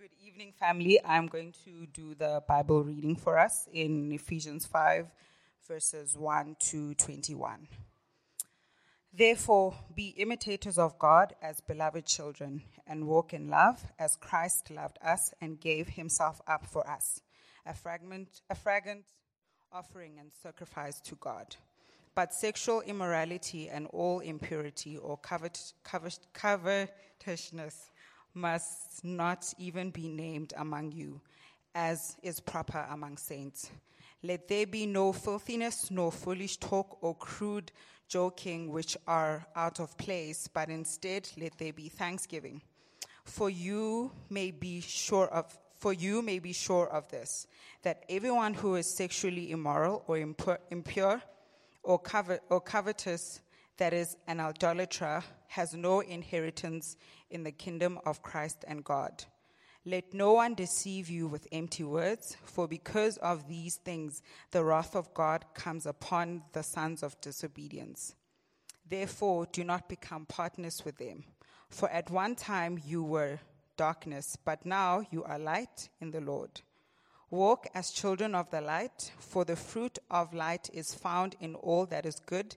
good evening, family. I'm going to do the Bible reading for us in Ephesians 5, verses 1 to 21. Therefore, be imitators of God as beloved children, and walk in love as Christ loved us and gave himself up for us, a fragment, a fragrant offering and sacrifice to God. But sexual immorality and all impurity or covet, covet, covetousness must not even be named among you, as is proper among saints. Let there be no filthiness, nor foolish talk, or crude joking, which are out of place, but instead let there be thanksgiving. For you may be sure of for you may be sure of this, that everyone who is sexually immoral or impure or, covet, or covetous, that is, an idolater, has no inheritance in the kingdom of Christ and God. Let no one deceive you with empty words, for because of these things the wrath of God comes upon the sons of disobedience. Therefore, do not become partners with them. For at one time you were darkness, but now you are light in the Lord. Walk as children of the light, for the fruit of light is found in all that is good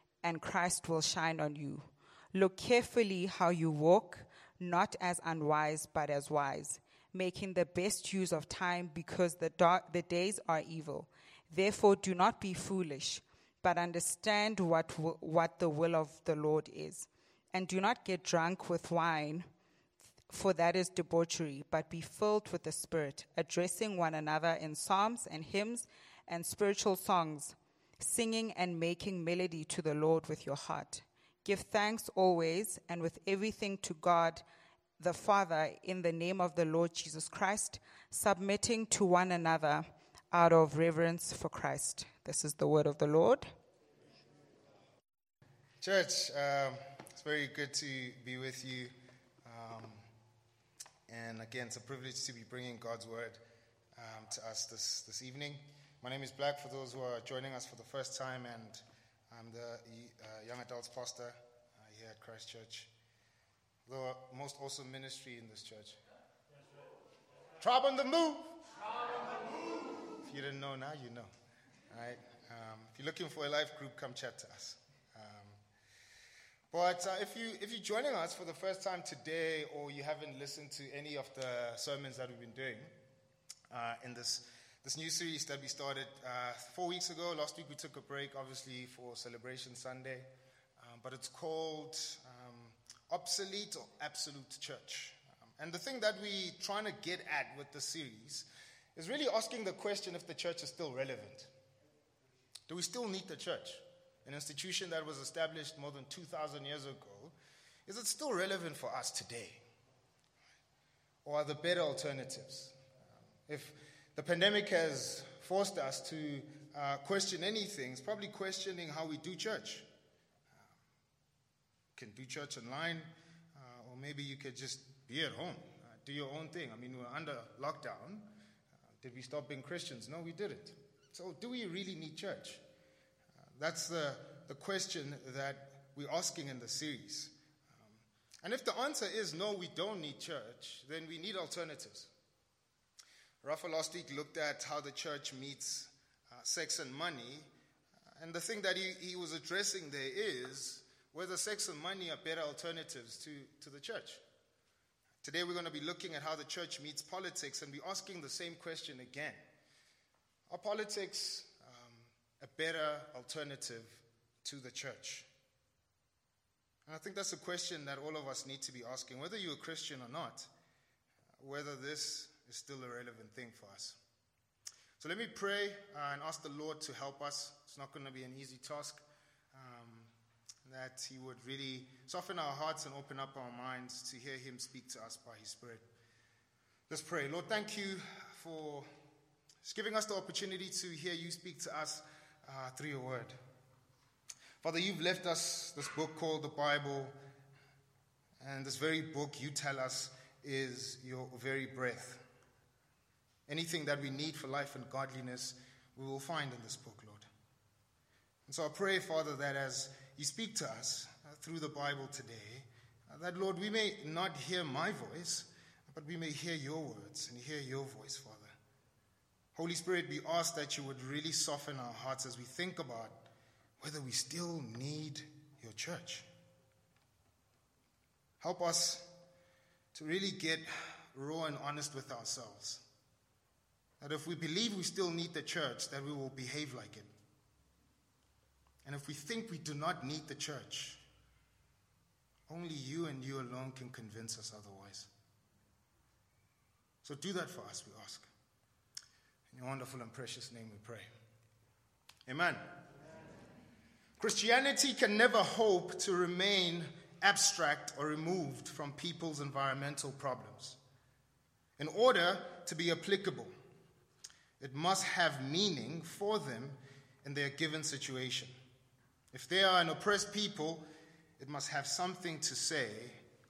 and Christ will shine on you. Look carefully how you walk, not as unwise, but as wise, making the best use of time because the, dark, the days are evil. Therefore, do not be foolish, but understand what, what the will of the Lord is. And do not get drunk with wine, for that is debauchery, but be filled with the Spirit, addressing one another in psalms and hymns and spiritual songs, singing and making melody to the Lord with your heart Give thanks always and with everything to God the Father in the name of the Lord Jesus Christ, submitting to one another out of reverence for Christ. This is the word of the Lord. Church, um, it's very good to be with you. Um, and again, it's a privilege to be bringing God's word um, to us this, this evening. My name is Black for those who are joining us for the first time, and I'm the uh, young adults pastor uh, here at Christ Church. The most awesome ministry in this church. Tribe on the move. If you didn't know now, you know. All right. Um, if you're looking for a life group, come chat to us. Um, but uh, if you if you're joining us for the first time today, or you haven't listened to any of the sermons that we've been doing uh, in this this new series that we started uh, four weeks ago. Last week we took a break, obviously, for Celebration Sunday, um, but it's called um, Obsolete or Absolute Church. Um, and the thing that we're trying to get at with the series is really asking the question if the church is still relevant. Do we still need the church? An institution that was established more than 2,000 years ago, is it still relevant for us today? Or are there better alternatives? Um, if the pandemic has forced us to uh, question anything. It's probably questioning how we do church. Uh, can do church online, uh, or maybe you could just be at home, uh, do your own thing. I mean, we're under lockdown. Uh, did we stop being Christians? No, we didn't. So, do we really need church? Uh, that's the, the question that we're asking in the series. Um, and if the answer is no, we don't need church, then we need alternatives. Rafa last week looked at how the church meets uh, sex and money. And the thing that he, he was addressing there is whether sex and money are better alternatives to, to the church. Today we're going to be looking at how the church meets politics and be asking the same question again. Are politics um, a better alternative to the church? And I think that's a question that all of us need to be asking, whether you're a Christian or not, whether this is still a relevant thing for us. So let me pray uh, and ask the Lord to help us. It's not going to be an easy task. Um, that He would really soften our hearts and open up our minds to hear Him speak to us by His Spirit. Let's pray. Lord, thank you for giving us the opportunity to hear you speak to us uh, through your word. Father, you've left us this book called the Bible, and this very book, you tell us, is your very breath. Anything that we need for life and godliness, we will find in this book, Lord. And so I pray, Father, that as you speak to us uh, through the Bible today, uh, that, Lord, we may not hear my voice but we may hear your words and hear your voice, Father. Holy Spirit, we ask that you would really soften our hearts as we think about whether we still need your church. Help us to really get raw and honest with ourselves. That if we believe we still need the church, that we will behave like it. And if we think we do not need the church, only you and you alone can convince us otherwise. So do that for us, we ask. In your wonderful and precious name we pray. Amen. Amen. Christianity can never hope to remain abstract or removed from people's environmental problems. In order to be applicable, it must have meaning for them in their given situation. If they are an oppressed people, it must have something to say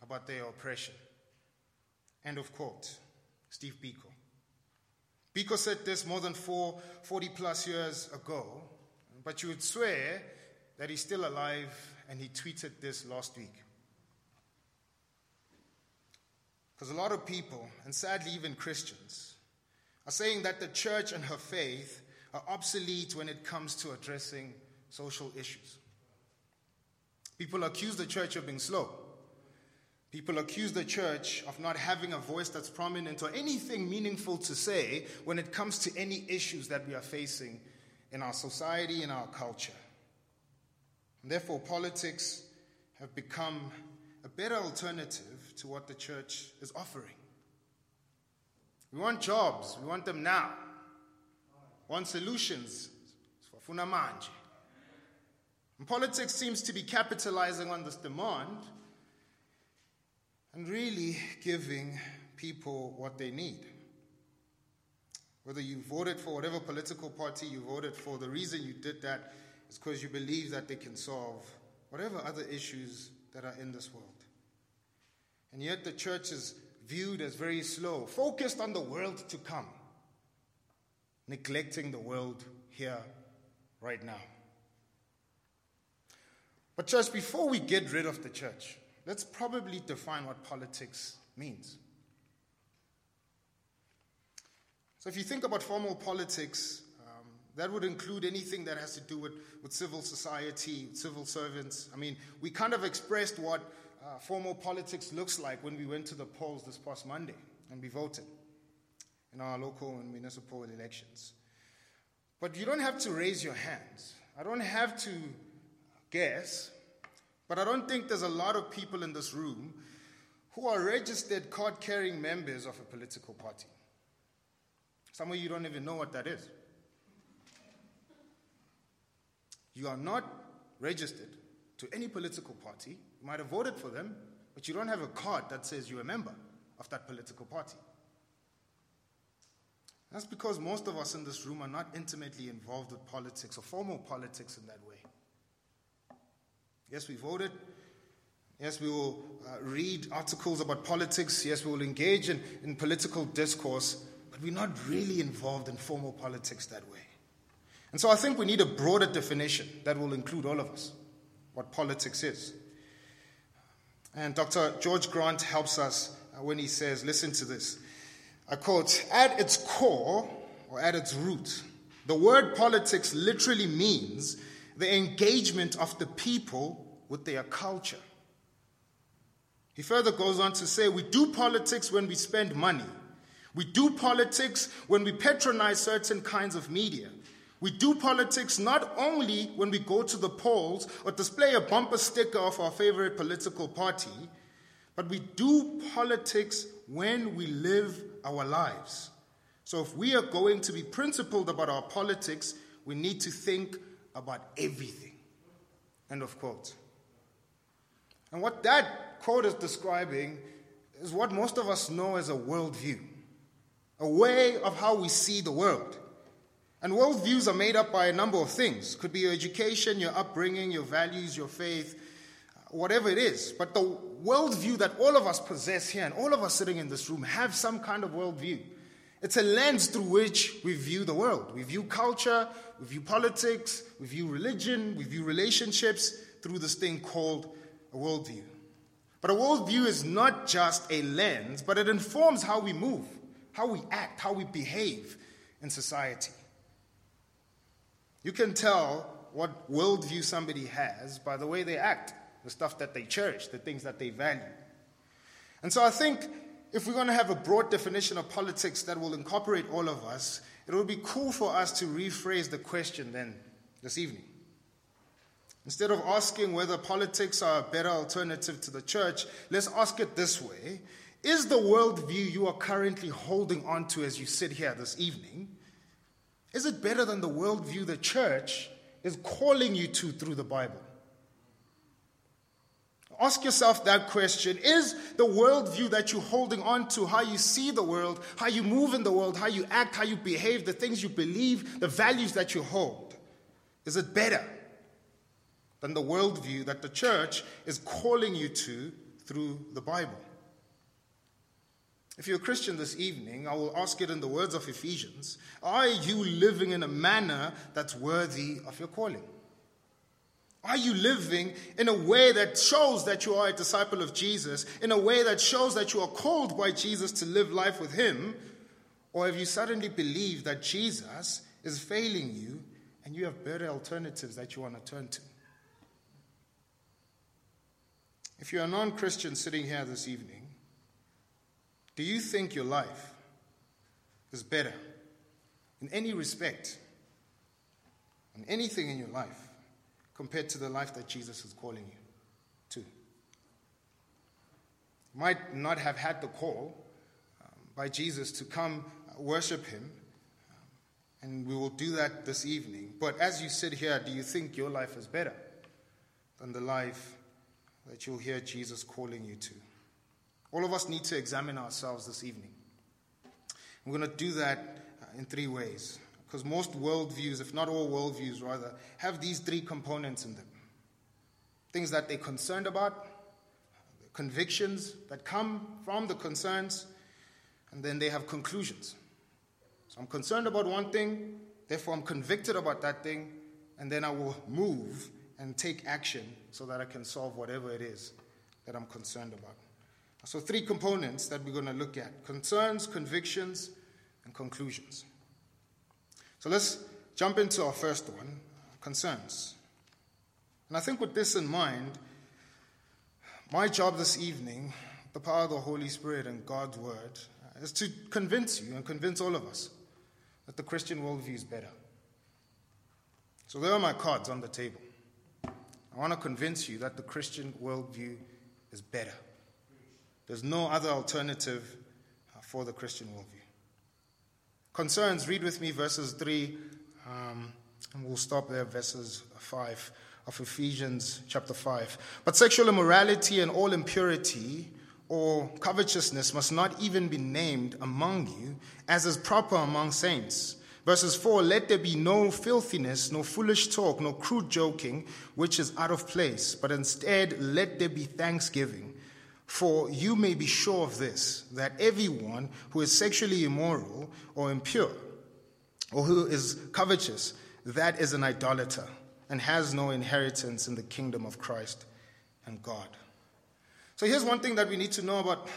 about their oppression. End of quote. Steve Biko. Biko said this more than four, 40 plus years ago, but you would swear that he's still alive, and he tweeted this last week. Because a lot of people, and sadly even Christians, are saying that the church and her faith are obsolete when it comes to addressing social issues. People accuse the church of being slow. People accuse the church of not having a voice that's prominent or anything meaningful to say when it comes to any issues that we are facing in our society, in our culture. And therefore, politics have become a better alternative to what the church is offering. We want jobs, we want them now. We want solutions. And politics seems to be capitalizing on this demand and really giving people what they need. Whether you voted for whatever political party you voted for, the reason you did that is because you believe that they can solve whatever other issues that are in this world. And yet the church is viewed as very slow, focused on the world to come, neglecting the world here, right now. But, church, before we get rid of the church, let's probably define what politics means. So, if you think about formal politics, um, that would include anything that has to do with, with civil society, civil servants. I mean, we kind of expressed what uh, formal politics looks like when we went to the polls this past Monday and we voted in our local and municipal elections. But you don't have to raise your hands. I don't have to guess but I don't think there's a lot of people in this room who are registered card carrying members of a political party. Some of you don't even know what that is. You are not registered to any political party. You might have voted for them, but you don't have a card that says you're a member of that political party. That's because most of us in this room are not intimately involved with politics or formal politics in that way. Yes, we voted. Yes, we will uh, read articles about politics. Yes, we will engage in, in political discourse, but we're not really involved in formal politics that way. And so I think we need a broader definition that will include all of us, what politics is. And Dr. George Grant helps us uh, when he says, listen to this. I quote, at its core, or at its root, the word politics literally means the engagement of the people with their culture. He further goes on to say, We do politics when we spend money. We do politics when we patronize certain kinds of media. We do politics not only when we go to the polls or display a bumper sticker of our favorite political party, but we do politics when we live our lives. So if we are going to be principled about our politics, we need to think about everything. End of quote. And what that quote is describing is what most of us know as a worldview. a way of how we see the world. And worldviews are made up by a number of things. Could be your education, your upbringing, your values, your faith, uh, whatever it is. But the worldview that all of us possess here and all of us sitting in this room have some kind of worldview. It's a lens through which we view the world. We view culture, we view politics, we view religion, we view relationships through this thing called a worldview. But a worldview is not just a lens, but it informs how we move, how we act, how we behave in society. You can tell what worldview somebody has by the way they act, the stuff that they cherish, the things that they value. And so I think if we're going to have a broad definition of politics that will incorporate all of us, it would be cool for us to rephrase the question then this evening. Instead of asking whether politics are a better alternative to the church, let's ask it this way Is the worldview you are currently holding on to as you sit here this evening, is it better than the worldview the church is calling you to through the Bible? Ask yourself that question. Is the worldview that you're holding on to, how you see the world, how you move in the world, how you act, how you behave, the things you believe, the values that you hold, is it better than the worldview that the church is calling you to through the Bible? If you're a Christian this evening, I will ask it in the words of Ephesians Are you living in a manner that's worthy of your calling? Are you living in a way that shows that you are a disciple of Jesus, in a way that shows that you are called by Jesus to live life with Him? Or have you suddenly believed that Jesus is failing you and you have better alternatives that you want to turn to? If you're a non Christian sitting here this evening, do you think your life is better in any respect, in anything in your life? compared to the life that Jesus is calling you to. You might not have had the call um, by Jesus to come worship him, um, and we will do that this evening. But as you sit here, do you think your life is better than the life that you'll hear Jesus calling you to? All of us need to examine ourselves this evening. We're going to do that uh, in three ways. Because most worldviews, if not all worldviews rather, have these three components in them things that they're concerned about, convictions that come from the concerns, and then they have conclusions. So I'm concerned about one thing, therefore I'm convicted about that thing, and then I will move and take action so that I can solve whatever it is that I'm concerned about. So, three components that we're going to look at concerns, convictions, and conclusions. So let's jump into our first one concerns. And I think with this in mind, my job this evening, the power of the Holy Spirit and God's Word, is to convince you and convince all of us that the Christian worldview is better. So there are my cards on the table. I want to convince you that the Christian worldview is better. There's no other alternative for the Christian worldview. Concerns, read with me verses 3, um, and we'll stop there, verses 5 of Ephesians chapter 5. But sexual immorality and all impurity or covetousness must not even be named among you, as is proper among saints. Verses 4 Let there be no filthiness, no foolish talk, no crude joking, which is out of place, but instead let there be thanksgiving. For you may be sure of this, that everyone who is sexually immoral or impure, or who is covetous, that is an idolater and has no inheritance in the kingdom of Christ and God. So here's one thing that we need to know about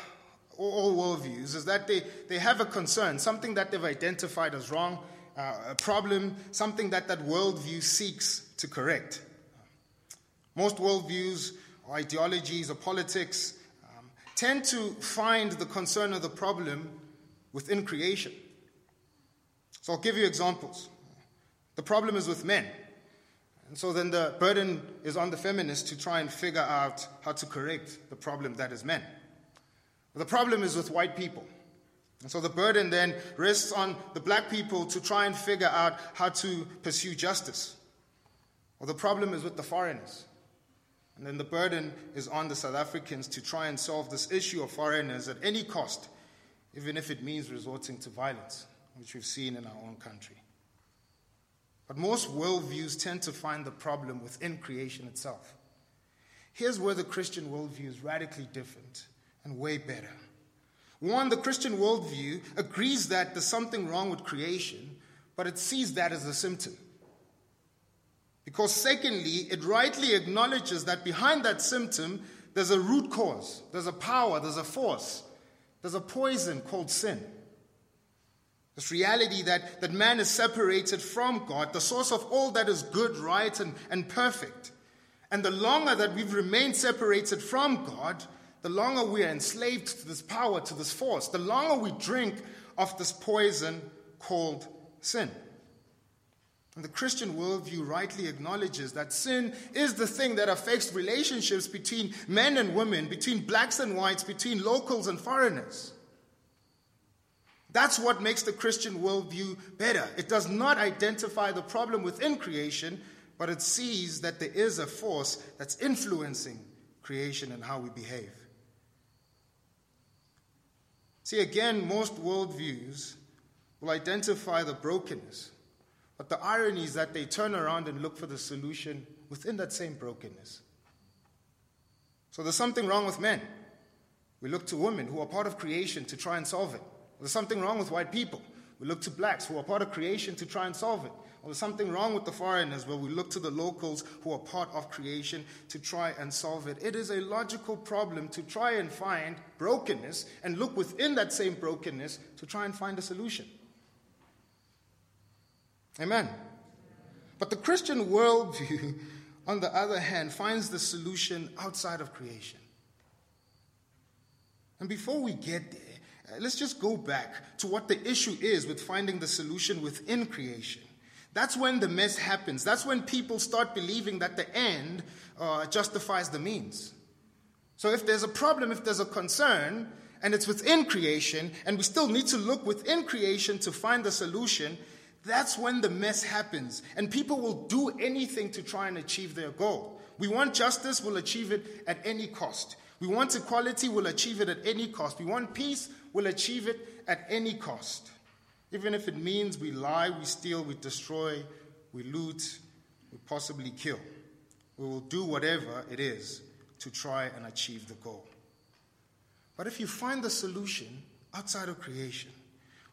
all worldviews is that they, they have a concern, something that they've identified as wrong, uh, a problem, something that that worldview seeks to correct. Most worldviews or ideologies or politics tend to find the concern of the problem within creation. So I'll give you examples. The problem is with men. And so then the burden is on the feminists to try and figure out how to correct the problem that is men. The problem is with white people. And so the burden then rests on the black people to try and figure out how to pursue justice. Or the problem is with the foreigners. And then the burden is on the South Africans to try and solve this issue of foreigners at any cost even if it means resorting to violence, which we've seen in our own country. But most worldviews tend to find the problem within creation itself. Here's where the Christian worldview is radically different and way better. One, the Christian worldview agrees that there's something wrong with creation, but it sees that as a symptom. Because, secondly, it rightly acknowledges that behind that symptom, there's a root cause, there's a power, there's a force, there's a poison called sin. This reality that, that man is separated from God, the source of all that is good, right, and, and perfect. And the longer that we've remained separated from God, the longer we are enslaved to this power, to this force, the longer we drink of this poison called sin. And the Christian worldview rightly acknowledges that sin is the thing that affects relationships between men and women, between blacks and whites, between locals and foreigners. That's what makes the Christian worldview better. It does not identify the problem within creation, but it sees that there is a force that's influencing creation and how we behave. See, again, most worldviews will identify the brokenness but the irony is that they turn around and look for the solution within that same brokenness. So there's something wrong with men. We look to women who are part of creation to try and solve it. There's something wrong with white people. We look to blacks who are part of creation to try and solve it. Or there's something wrong with the foreigners where we look to the locals who are part of creation to try and solve it. It is a logical problem to try and find brokenness and look within that same brokenness to try and find a solution. Amen. But the Christian worldview, on the other hand, finds the solution outside of creation. And before we get there, uh, let's just go back to what the issue is with finding the solution within creation. That's when the mess happens. That's when people start believing that the end uh, justifies the means. So if there's a problem, if there's a concern, and it's within creation, and we still need to look within creation to find the solution, that's when the mess happens, and people will do anything to try and achieve their goal. We want justice, we'll achieve it at any cost. We want equality, we'll achieve it at any cost. We want peace, we'll achieve it at any cost. Even if it means we lie, we steal, we destroy, we loot, we possibly kill. We will do whatever it is to try and achieve the goal. But if you find the solution outside of creation,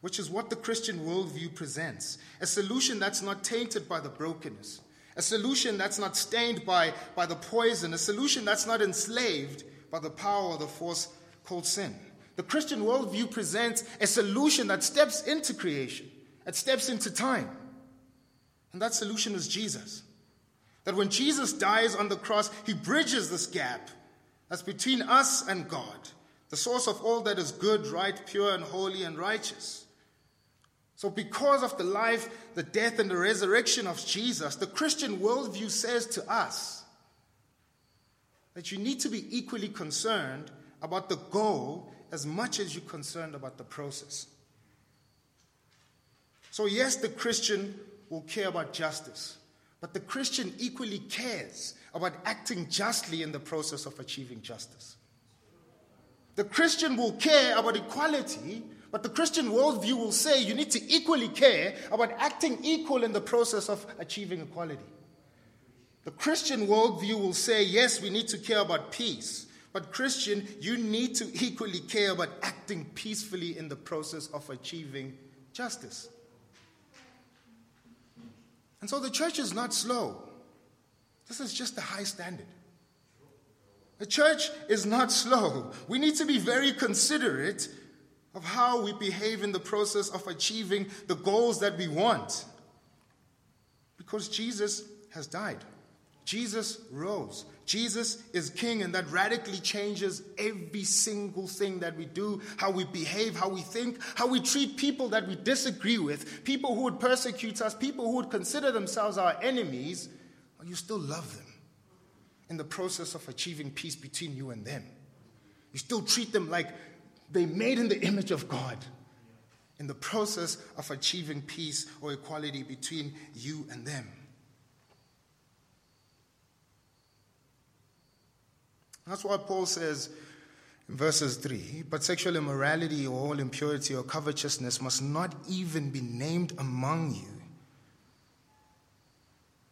which is what the Christian worldview presents a solution that's not tainted by the brokenness, a solution that's not stained by, by the poison, a solution that's not enslaved by the power or the force called sin. The Christian worldview presents a solution that steps into creation, that steps into time. And that solution is Jesus. That when Jesus dies on the cross, he bridges this gap that's between us and God, the source of all that is good, right, pure, and holy and righteous. So, because of the life, the death, and the resurrection of Jesus, the Christian worldview says to us that you need to be equally concerned about the goal as much as you're concerned about the process. So, yes, the Christian will care about justice, but the Christian equally cares about acting justly in the process of achieving justice. The Christian will care about equality but the Christian worldview will say you need to equally care about acting equal in the process of achieving equality. The Christian worldview will say, yes, we need to care about peace. But, Christian, you need to equally care about acting peacefully in the process of achieving justice. And so the church is not slow. This is just a high standard. The church is not slow. We need to be very considerate of how we behave in the process of achieving the goals that we want. Because Jesus has died. Jesus rose. Jesus is king, and that radically changes every single thing that we do how we behave, how we think, how we treat people that we disagree with, people who would persecute us, people who would consider themselves our enemies. You still love them in the process of achieving peace between you and them. You still treat them like they made in the image of God in the process of achieving peace or equality between you and them. That's why Paul says in Verses 3 But sexual immorality or all impurity or covetousness must not even be named among you.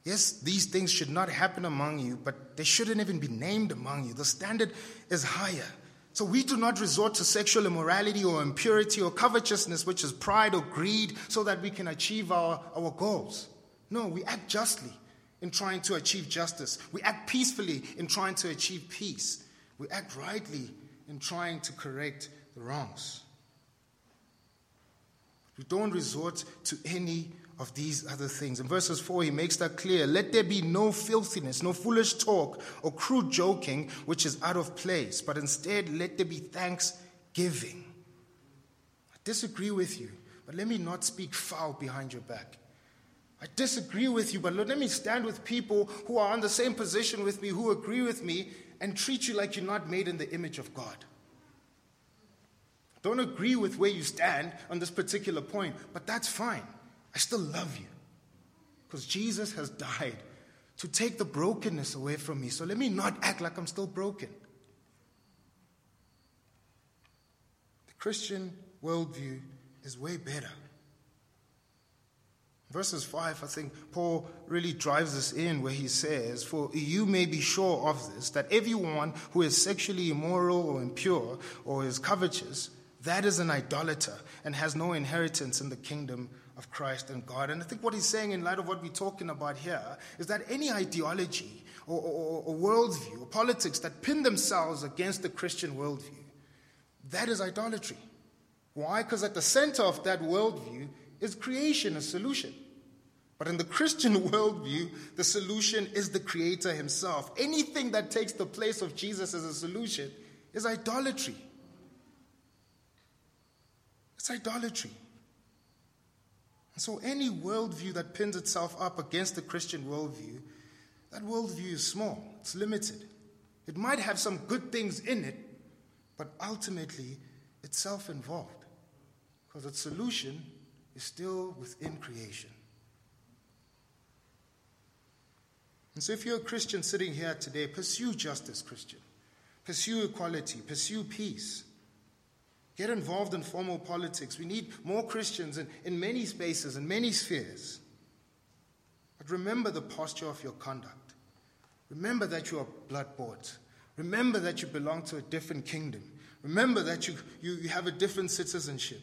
Yes, these things should not happen among you, but they shouldn't even be named among you. The standard is higher. So we do not resort to sexual immorality or impurity or covetousness, which is pride or greed, so that we can achieve our, our goals. No, we act justly in trying to achieve justice. We act peacefully in trying to achieve peace. We act rightly in trying to correct the wrongs. We don't resort to any of these other things. In verses 4, he makes that clear. Let there be no filthiness, no foolish talk, or crude joking, which is out of place, but instead let there be thanksgiving. I disagree with you, but let me not speak foul behind your back. I disagree with you, but let me stand with people who are on the same position with me, who agree with me, and treat you like you're not made in the image of God. Don't agree with where you stand on this particular point, but that's fine. I still love you because Jesus has died to take the brokenness away from me. So let me not act like I'm still broken. The Christian worldview is way better. Verses 5, I think Paul really drives us in where he says, For you may be sure of this, that everyone who is sexually immoral or impure or is covetous, that is an idolater and has no inheritance in the kingdom of Christ and God. And I think what he's saying, in light of what we're talking about here, is that any ideology or, or, or worldview or politics that pin themselves against the Christian worldview, that is idolatry. Why? Because at the center of that worldview is creation, a solution. But in the Christian worldview, the solution is the Creator Himself. Anything that takes the place of Jesus as a solution is idolatry. It's idolatry. So, any worldview that pins itself up against the Christian worldview, that worldview is small, it's limited. It might have some good things in it, but ultimately it's self involved because its solution is still within creation. And so, if you're a Christian sitting here today, pursue justice, Christian. Pursue equality, pursue peace. Get involved in formal politics. We need more Christians in, in many spaces, and many spheres. But remember the posture of your conduct. Remember that you are blood bought. Remember that you belong to a different kingdom. Remember that you, you, you have a different citizenship.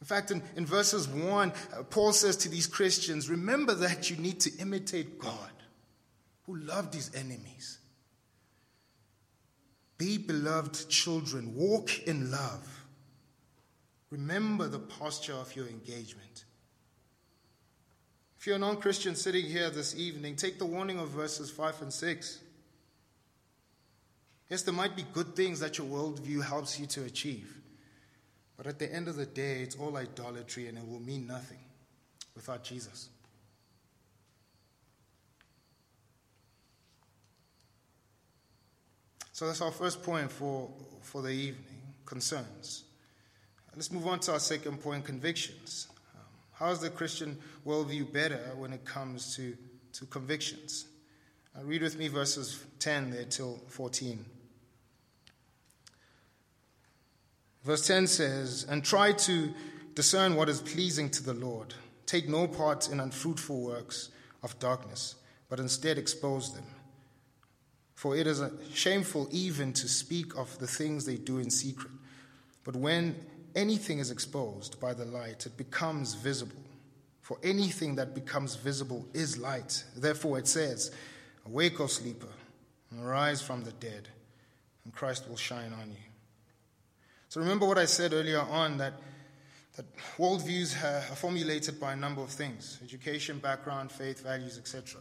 In fact, in, in verses 1, uh, Paul says to these Christians, Remember that you need to imitate God, who loved his enemies. Be beloved children, walk in love Remember the posture of your engagement. If you're a non Christian sitting here this evening, take the warning of verses 5 and 6. Yes, there might be good things that your worldview helps you to achieve, but at the end of the day, it's all idolatry and it will mean nothing without Jesus. So that's our first point for, for the evening concerns. Let's move on to our second point convictions. Um, how is the Christian worldview better when it comes to, to convictions? Uh, read with me verses 10 there till 14. Verse 10 says, And try to discern what is pleasing to the Lord. Take no part in unfruitful works of darkness, but instead expose them. For it is shameful even to speak of the things they do in secret. But when anything is exposed by the light, it becomes visible. For anything that becomes visible is light. Therefore, it says, Awake, O sleeper, and arise from the dead, and Christ will shine on you. So remember what I said earlier on that, that worldviews are formulated by a number of things education, background, faith, values, etc.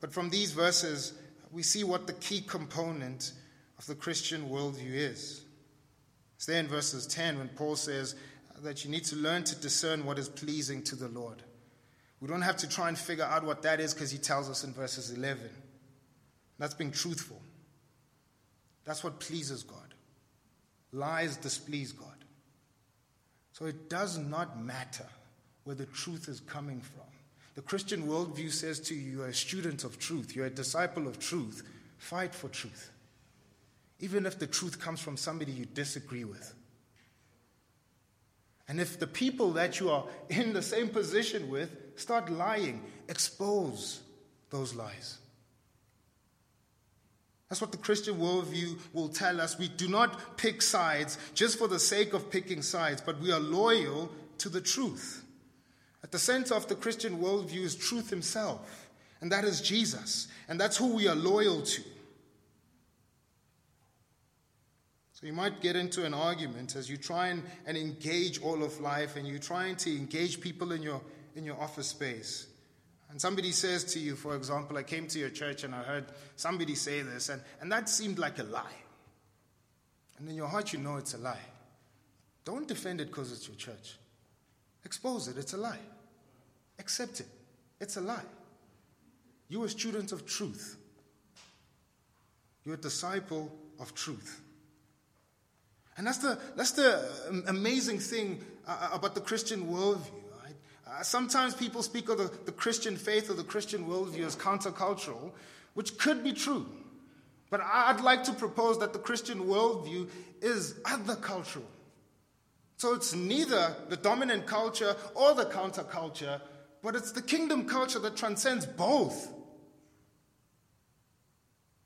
But from these verses, we see what the key component of the Christian worldview is. It's there in verses 10 when Paul says that you need to learn to discern what is pleasing to the Lord. We don't have to try and figure out what that is because he tells us in verses 11. That's being truthful. That's what pleases God. Lies displease God. So it does not matter where the truth is coming from. The Christian worldview says to you, you're a student of truth, you're a disciple of truth, fight for truth. Even if the truth comes from somebody you disagree with. And if the people that you are in the same position with start lying, expose those lies. That's what the Christian worldview will tell us. We do not pick sides just for the sake of picking sides, but we are loyal to the truth. At the center of the Christian worldview is truth himself, and that is Jesus, and that's who we are loyal to. So you might get into an argument as you try and, and engage all of life and you're trying to engage people in your, in your office space. And somebody says to you, for example, I came to your church and I heard somebody say this, and, and that seemed like a lie. And in your heart, you know it's a lie. Don't defend it because it's your church. Expose it, it's a lie. Accept it, it's a lie. You're a student of truth, you're a disciple of truth. And that's the, that's the amazing thing uh, about the Christian worldview. Uh, sometimes people speak of the, the Christian faith or the Christian worldview as countercultural, which could be true. But I'd like to propose that the Christian worldview is other cultural. So it's neither the dominant culture or the counterculture, but it's the kingdom culture that transcends both.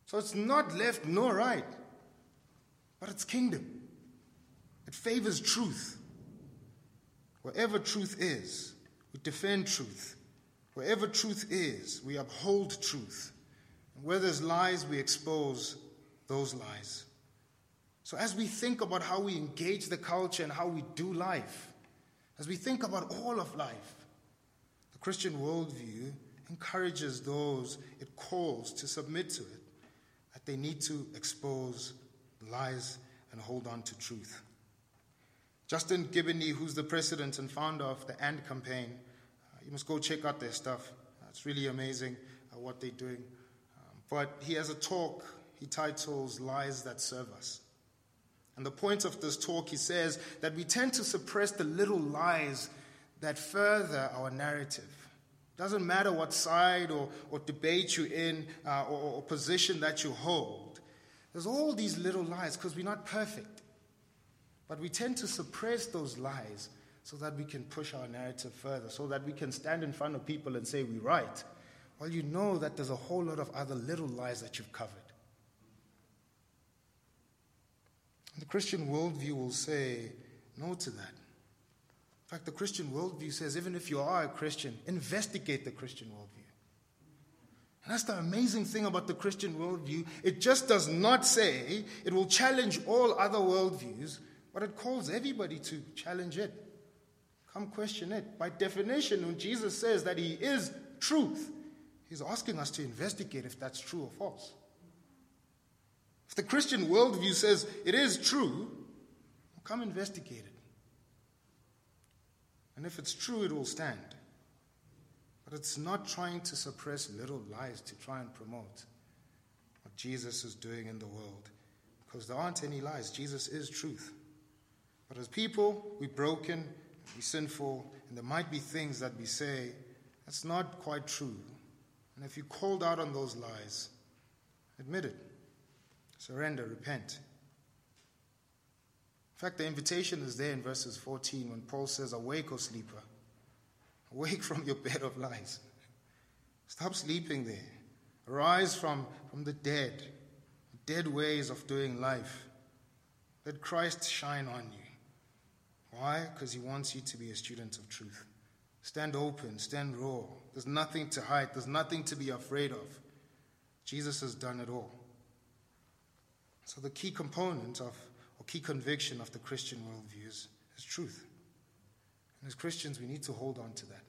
So it's not left nor right, but it's kingdom. It favors truth. Wherever truth is, we defend truth. Wherever truth is, we uphold truth. And where there's lies, we expose those lies. So, as we think about how we engage the culture and how we do life, as we think about all of life, the Christian worldview encourages those it calls to submit to it, that they need to expose lies and hold on to truth. Justin Giboney, who's the president and founder of the AND campaign, uh, you must go check out their stuff. It's really amazing uh, what they're doing. Um, but he has a talk he titles Lies That Serve Us. And the point of this talk, he says that we tend to suppress the little lies that further our narrative. Doesn't matter what side or, or debate you're in uh, or, or position that you hold. There's all these little lies because we're not perfect. But we tend to suppress those lies so that we can push our narrative further, so that we can stand in front of people and say we're right. Well, you know that there's a whole lot of other little lies that you've covered. The Christian worldview will say no to that. In fact, the Christian worldview says even if you are a Christian, investigate the Christian worldview. And that's the amazing thing about the Christian worldview. It just does not say it will challenge all other worldviews, but it calls everybody to challenge it. Come question it. By definition, when Jesus says that he is truth, he's asking us to investigate if that's true or false. If the Christian worldview says it is true, come investigate it. And if it's true, it will stand. But it's not trying to suppress little lies to try and promote what Jesus is doing in the world. Because there aren't any lies. Jesus is truth. But as people, we're broken, we're sinful, and there might be things that we say that's not quite true. And if you called out on those lies, admit it. Surrender, repent. In fact, the invitation is there in verses 14 when Paul says, Awake, O sleeper. Awake from your bed of lies. Stop sleeping there. Arise from, from the dead, dead ways of doing life. Let Christ shine on you. Why? Because he wants you to be a student of truth. Stand open, stand raw. There's nothing to hide, there's nothing to be afraid of. Jesus has done it all. So, the key component of, or key conviction of the Christian worldview is, is truth. And as Christians, we need to hold on to that.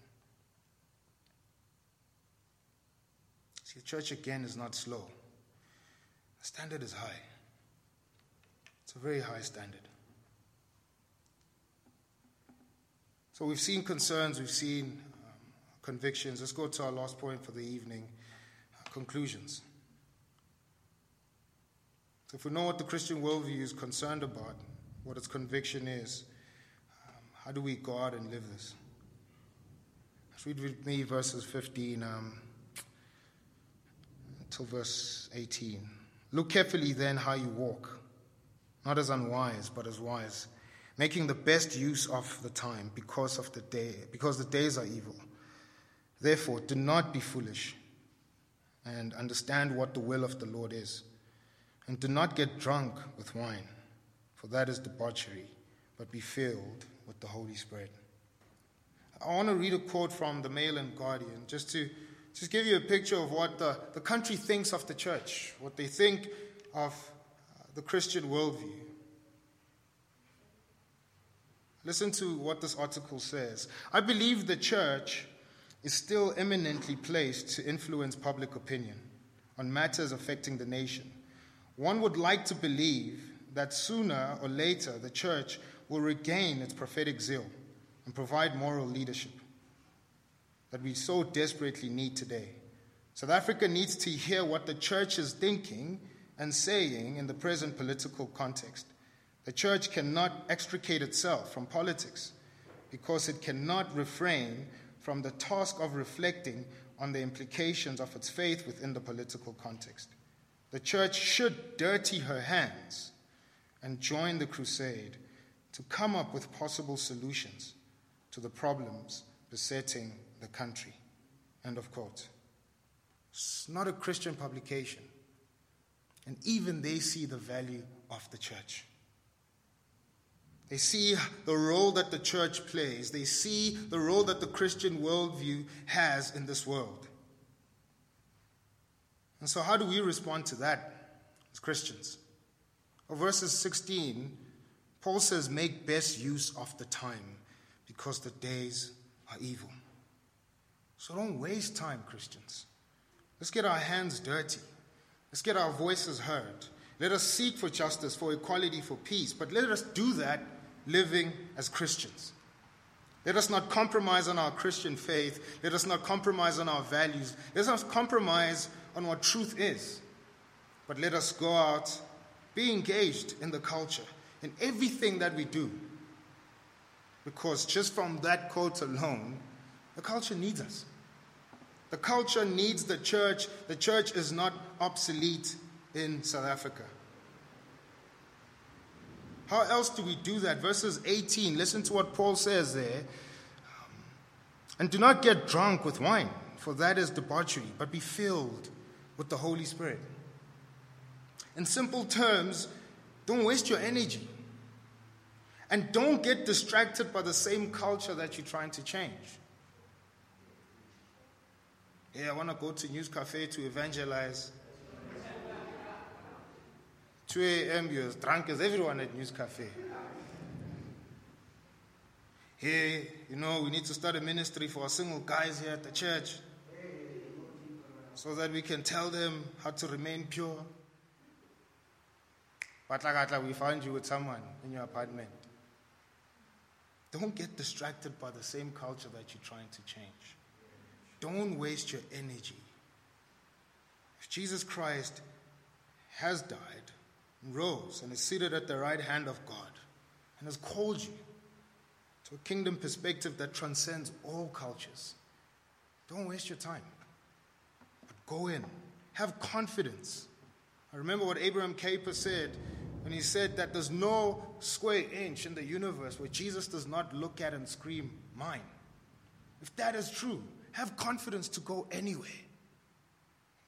See, the church again is not slow, the standard is high. It's a very high standard. So we've seen concerns, we've seen um, convictions. Let's go to our last point for the evening uh, conclusions. So if we know what the Christian worldview is concerned about, what its conviction is, um, how do we go out and live this? Let's read with me verses 15 um, until verse 18. Look carefully then how you walk, not as unwise, but as wise, making the best use of the time because of the day, because the days are evil. Therefore, do not be foolish and understand what the will of the Lord is. And do not get drunk with wine, for that is debauchery, but be filled with the Holy Spirit. I want to read a quote from the Mail and Guardian just to just give you a picture of what the, the country thinks of the church, what they think of the Christian worldview. Listen to what this article says. I believe the church is still eminently placed to influence public opinion on matters affecting the nation. One would like to believe that sooner or later the church will regain its prophetic zeal and provide moral leadership that we so desperately need today. South Africa needs to hear what the church is thinking and saying in the present political context. The church cannot extricate itself from politics because it cannot refrain from the task of reflecting on the implications of its faith within the political context. The church should dirty her hands and join the crusade to come up with possible solutions to the problems besetting the country. End of quote. It's not a Christian publication. And even they see the value of the church. They see the role that the church plays. They see the role that the Christian worldview has in this world. And so, how do we respond to that as Christians? Well, verses 16, Paul says, Make best use of the time because the days are evil. So, don't waste time, Christians. Let's get our hands dirty. Let's get our voices heard. Let us seek for justice, for equality, for peace. But let us do that living as Christians. Let us not compromise on our Christian faith. Let us not compromise on our values. Let us not compromise on what truth is. But let us go out, be engaged in the culture, in everything that we do. Because just from that quote alone, the culture needs us. The culture needs the church. The church is not obsolete in South Africa. How else do we do that? Verses 18, listen to what Paul says there. Um, and do not get drunk with wine, for that is debauchery, but be filled with the Holy Spirit. In simple terms, don't waste your energy. And don't get distracted by the same culture that you're trying to change. Yeah, I want to go to News Cafe to evangelize. 2 a.m., you're drunk as everyone at News Cafe. Hey, you know, we need to start a ministry for our single guys here at the church so that we can tell them how to remain pure. Batlakatla, we found you with someone in your apartment. Don't get distracted by the same culture that you're trying to change. Don't waste your energy. If Jesus Christ has died, rose and is seated at the right hand of God and has called you to a kingdom perspective that transcends all cultures. Don't waste your time, but go in. Have confidence. I remember what Abraham Kuyper said when he said that there's no square inch in the universe where Jesus does not look at and scream, Mine. If that is true, have confidence to go anywhere.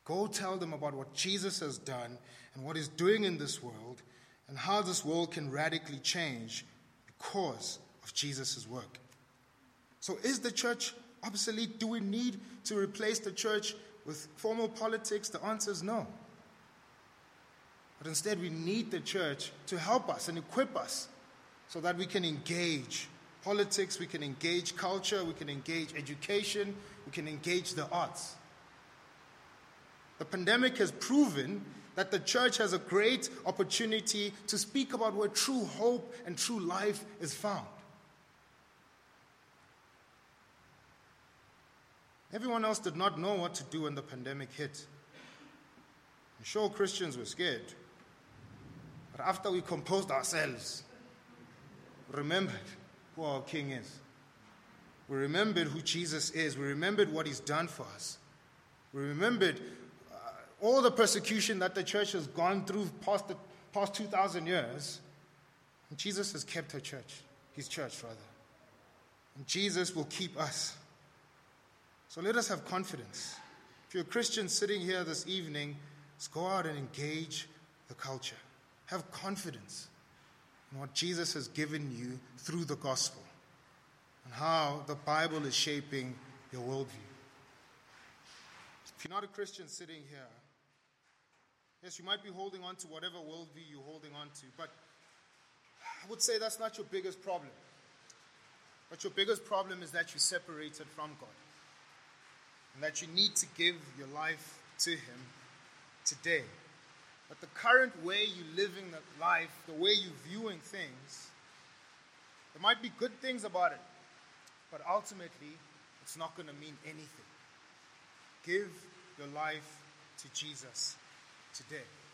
Go tell them about what Jesus has done and what He's doing in this world and how this world can radically change because of Jesus' work. So, is the church obsolete? Do we need to replace the church with formal politics? The answer is no. But instead, we need the church to help us and equip us so that we can engage politics, we can engage culture, we can engage education, we can engage the arts. The pandemic has proven that the church has a great opportunity to speak about where true hope and true life is found. Everyone else did not know what to do when the pandemic hit. I'm sure Christians were scared. But after we composed ourselves, remembered who our King is. We remembered who Jesus is. We remembered what He's done for us. We remembered all the persecution that the church has gone through past the past 2,000 years, Jesus has kept her church, his church rather. And Jesus will keep us. So let us have confidence. If you're a Christian sitting here this evening, let's go out and engage the culture. Have confidence in what Jesus has given you through the gospel and how the Bible is shaping your worldview. If you're not a Christian sitting here, yes, you might be holding on to whatever worldview you're holding on to, but I would say that's not your biggest problem. But your biggest problem is that you're separated from God. And that you need to give your life to Him today. But the current way you're living that life, the way you're viewing things, there might be good things about it, but ultimately, it's not going to mean anything. Give your life to Jesus today.